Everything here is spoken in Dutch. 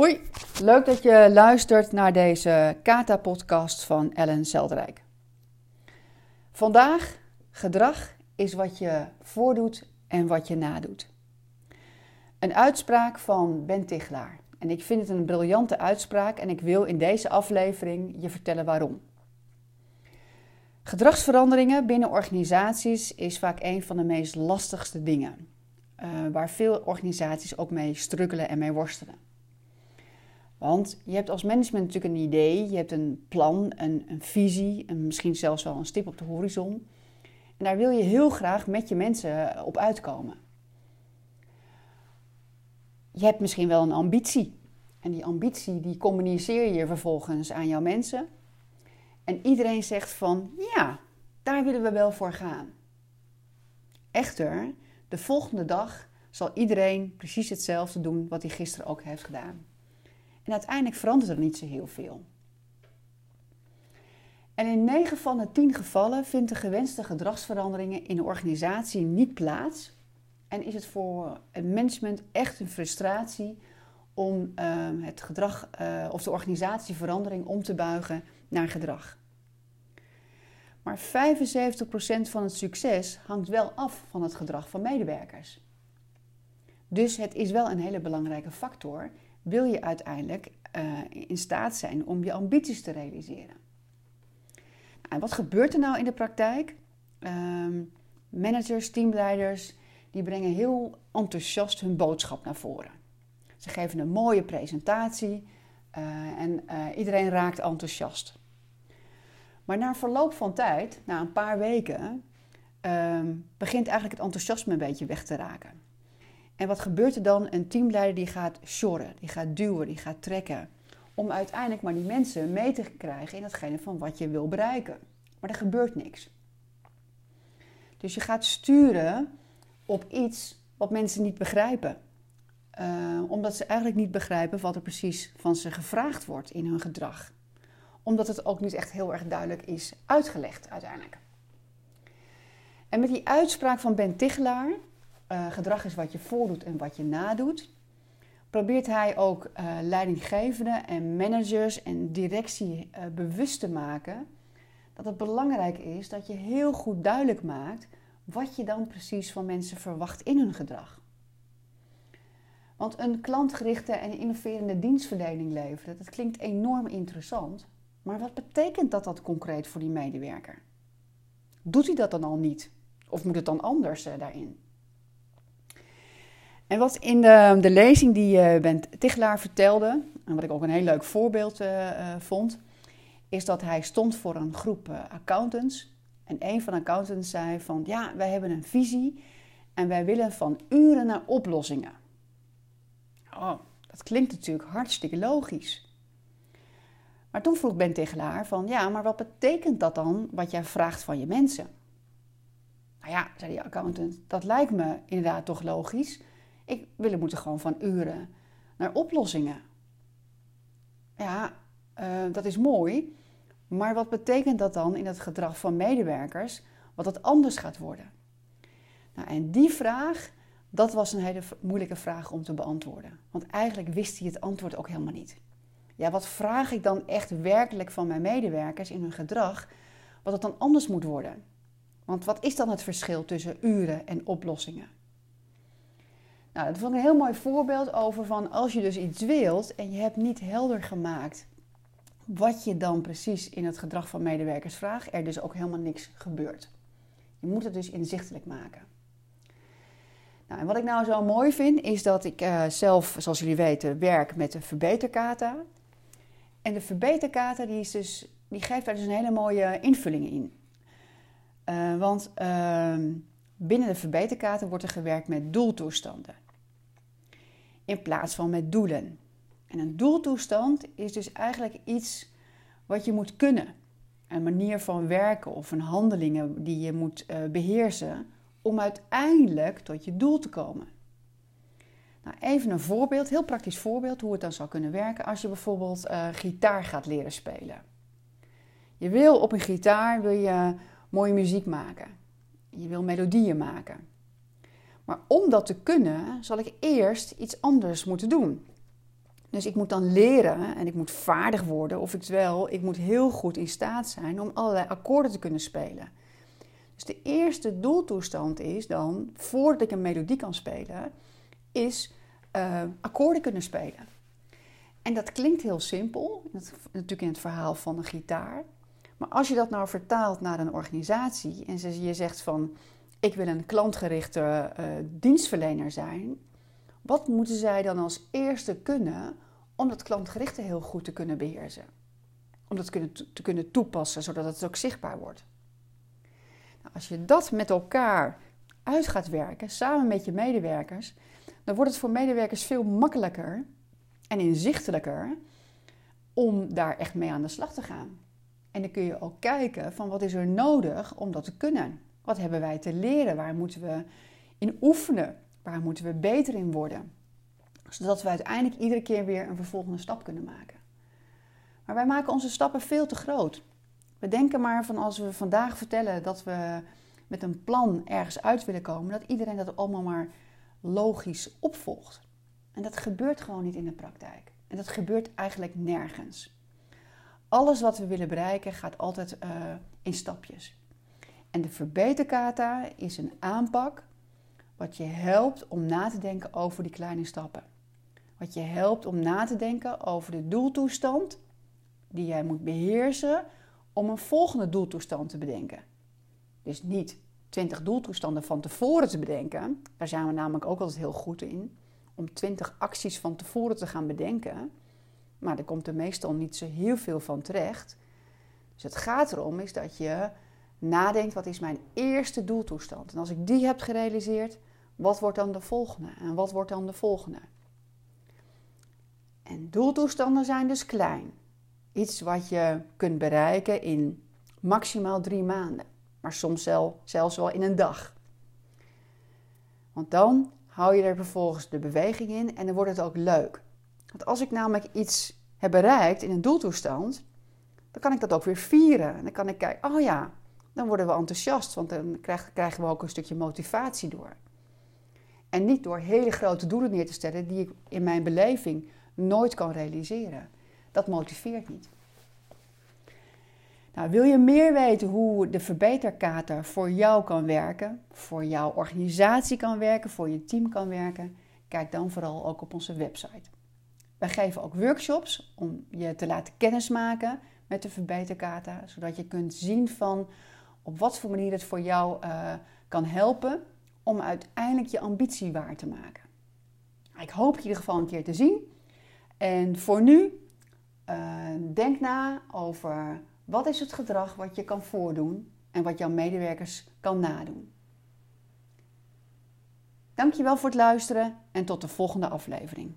Hoi, leuk dat je luistert naar deze Kata-podcast van Ellen Zelderijk. Vandaag, gedrag is wat je voordoet en wat je nadoet. Een uitspraak van Ben Tichelaar. En ik vind het een briljante uitspraak en ik wil in deze aflevering je vertellen waarom. Gedragsveranderingen binnen organisaties is vaak een van de meest lastigste dingen, uh, waar veel organisaties ook mee struggelen en mee worstelen. Want je hebt als management natuurlijk een idee, je hebt een plan, een, een visie, en misschien zelfs wel een stip op de horizon. En daar wil je heel graag met je mensen op uitkomen. Je hebt misschien wel een ambitie. En die ambitie die communiceer je vervolgens aan jouw mensen. En iedereen zegt van ja, daar willen we wel voor gaan. Echter, de volgende dag zal iedereen precies hetzelfde doen wat hij gisteren ook heeft gedaan. En uiteindelijk verandert er niet zo heel veel. En in 9 van de 10 gevallen vindt de gewenste gedragsveranderingen in de organisatie niet plaats. En is het voor het management echt een frustratie om uh, het gedrag uh, of de organisatieverandering om te buigen naar gedrag. Maar 75% van het succes hangt wel af van het gedrag van medewerkers. Dus het is wel een hele belangrijke factor wil je uiteindelijk uh, in staat zijn om je ambities te realiseren. En wat gebeurt er nou in de praktijk? Uh, managers, teamleiders, die brengen heel enthousiast hun boodschap naar voren. Ze geven een mooie presentatie uh, en uh, iedereen raakt enthousiast. Maar na verloop van tijd, na een paar weken, ehm, begint eigenlijk het enthousiasme een beetje weg te raken. En wat gebeurt er dan? Een teamleider die gaat sjorren, die gaat duwen, die gaat trekken. Om uiteindelijk maar die mensen mee te krijgen in datgene van wat je wil bereiken. Maar er gebeurt niks. Dus je gaat sturen op iets wat mensen niet begrijpen. Uh, omdat ze eigenlijk niet begrijpen wat er precies van ze gevraagd wordt in hun gedrag. Omdat het ook niet echt heel erg duidelijk is uitgelegd uiteindelijk. En met die uitspraak van Ben Tichelaar, uh, gedrag is wat je voordoet en wat je nadoet, probeert hij ook uh, leidinggevenden en managers en directie uh, bewust te maken dat het belangrijk is dat je heel goed duidelijk maakt wat je dan precies van mensen verwacht in hun gedrag. Want een klantgerichte en innoverende dienstverlening leveren, dat klinkt enorm interessant, maar wat betekent dat dat concreet voor die medewerker? Doet hij dat dan al niet? Of moet het dan anders daarin? En wat in de, de lezing die uh, Ben Tichelaar vertelde, en wat ik ook een heel leuk voorbeeld uh, uh, vond, is dat hij stond voor een groep accountants. En een van de accountants zei van, ja, wij hebben een visie en wij willen van uren naar oplossingen. Oh, dat klinkt natuurlijk hartstikke logisch. Maar toen vroeg Ben Tichelaar van, ja, maar wat betekent dat dan wat jij vraagt van je mensen? Nou ja, zei die accountant, dat lijkt me inderdaad toch logisch. Ik, willen moeten gewoon van uren naar oplossingen. Ja, uh, dat is mooi. Maar wat betekent dat dan in het gedrag van medewerkers, wat het anders gaat worden? Nou, en die vraag, dat was een hele moeilijke vraag om te beantwoorden. Want eigenlijk wist hij het antwoord ook helemaal niet. Ja, wat vraag ik dan echt werkelijk van mijn medewerkers in hun gedrag, wat het dan anders moet worden? Want wat is dan het verschil tussen uren en oplossingen? Nou, dat vond ik een heel mooi voorbeeld over van als je dus iets wilt en je hebt niet helder gemaakt wat je dan precies in het gedrag van medewerkers vraagt, er dus ook helemaal niks gebeurt. Je moet het dus inzichtelijk maken. Nou, en wat ik nou zo mooi vind, is dat ik uh, zelf, zoals jullie weten, werk met de verbeterkata. En de verbeterkata die, is dus, die geeft daar dus een hele mooie invulling in. Uh, want uh, binnen de verbeterkata wordt er gewerkt met doeltoestanden in plaats van met doelen. En een doeltoestand is dus eigenlijk iets wat je moet kunnen. Een manier van werken of een handelingen die je moet uh, beheersen om uiteindelijk tot je doel te komen. Nou, even een voorbeeld, heel praktisch voorbeeld hoe het dan zou kunnen werken als je bijvoorbeeld uh, gitaar gaat leren spelen. Je wil op een gitaar wil je mooie muziek maken. Je wil melodieën maken. Maar om dat te kunnen, zal ik eerst iets anders moeten doen. Dus ik moet dan leren en ik moet vaardig worden, of wel, ik moet heel goed in staat zijn om allerlei akkoorden te kunnen spelen. Dus de eerste doeltoestand is dan, voordat ik een melodie kan spelen, is uh, akkoorden kunnen spelen. En dat klinkt heel simpel, natuurlijk in het verhaal van een gitaar. Maar als je dat nou vertaalt naar een organisatie en je zegt van ik wil een klantgerichte uh, dienstverlener zijn, wat moeten zij dan als eerste kunnen om dat klantgerichte heel goed te kunnen beheersen? Om dat te kunnen, te kunnen toepassen, zodat het ook zichtbaar wordt. Nou, als je dat met elkaar uit gaat werken, samen met je medewerkers, dan wordt het voor medewerkers veel makkelijker en inzichtelijker om daar echt mee aan de slag te gaan. En dan kun je ook kijken van wat is er nodig om dat te kunnen. Wat hebben wij te leren? Waar moeten we in oefenen? Waar moeten we beter in worden? Zodat we uiteindelijk iedere keer weer een vervolgende stap kunnen maken. Maar wij maken onze stappen veel te groot. We denken maar van als we vandaag vertellen dat we met een plan ergens uit willen komen, dat iedereen dat allemaal maar logisch opvolgt. En dat gebeurt gewoon niet in de praktijk. En dat gebeurt eigenlijk nergens. Alles wat we willen bereiken gaat altijd uh, in stapjes. En de verbeterkata is een aanpak wat je helpt om na te denken over die kleine stappen. Wat je helpt om na te denken over de doeltoestand die jij moet beheersen om een volgende doeltoestand te bedenken. Dus niet 20 doeltoestanden van tevoren te bedenken. Daar zijn we namelijk ook altijd heel goed in. Om 20 acties van tevoren te gaan bedenken. Maar er komt er meestal niet zo heel veel van terecht. Dus het gaat erom is dat je nadenkt, wat is mijn eerste doeltoestand? En als ik die heb gerealiseerd, wat wordt dan de volgende? En wat wordt dan de volgende? En doeltoestanden zijn dus klein. Iets wat je kunt bereiken in maximaal drie maanden. Maar soms zelfs wel in een dag. Want dan hou je er vervolgens de beweging in en dan wordt het ook leuk. Want als ik namelijk iets heb bereikt in een doeltoestand, dan kan ik dat ook weer vieren. En dan kan ik kijken, oh ja, dan worden we enthousiast, want dan krijgen we ook een stukje motivatie door. En niet door hele grote doelen neer te stellen die ik in mijn beleving nooit kan realiseren. Dat motiveert niet. Nou, wil je meer weten hoe de verbeterkater voor jou kan werken, voor jouw organisatie kan werken, voor je team kan werken? Kijk dan vooral ook op onze website. Wij geven ook workshops om je te laten kennismaken met de verbeterkata, zodat je kunt zien van op wat voor manier het voor jou uh, kan helpen om uiteindelijk je ambitie waar te maken. Ik hoop je in ieder geval een keer te zien. En voor nu, uh, denk na over wat is het gedrag wat je kan voordoen en wat jouw medewerkers kan nadoen. Dankjewel voor het luisteren en tot de volgende aflevering.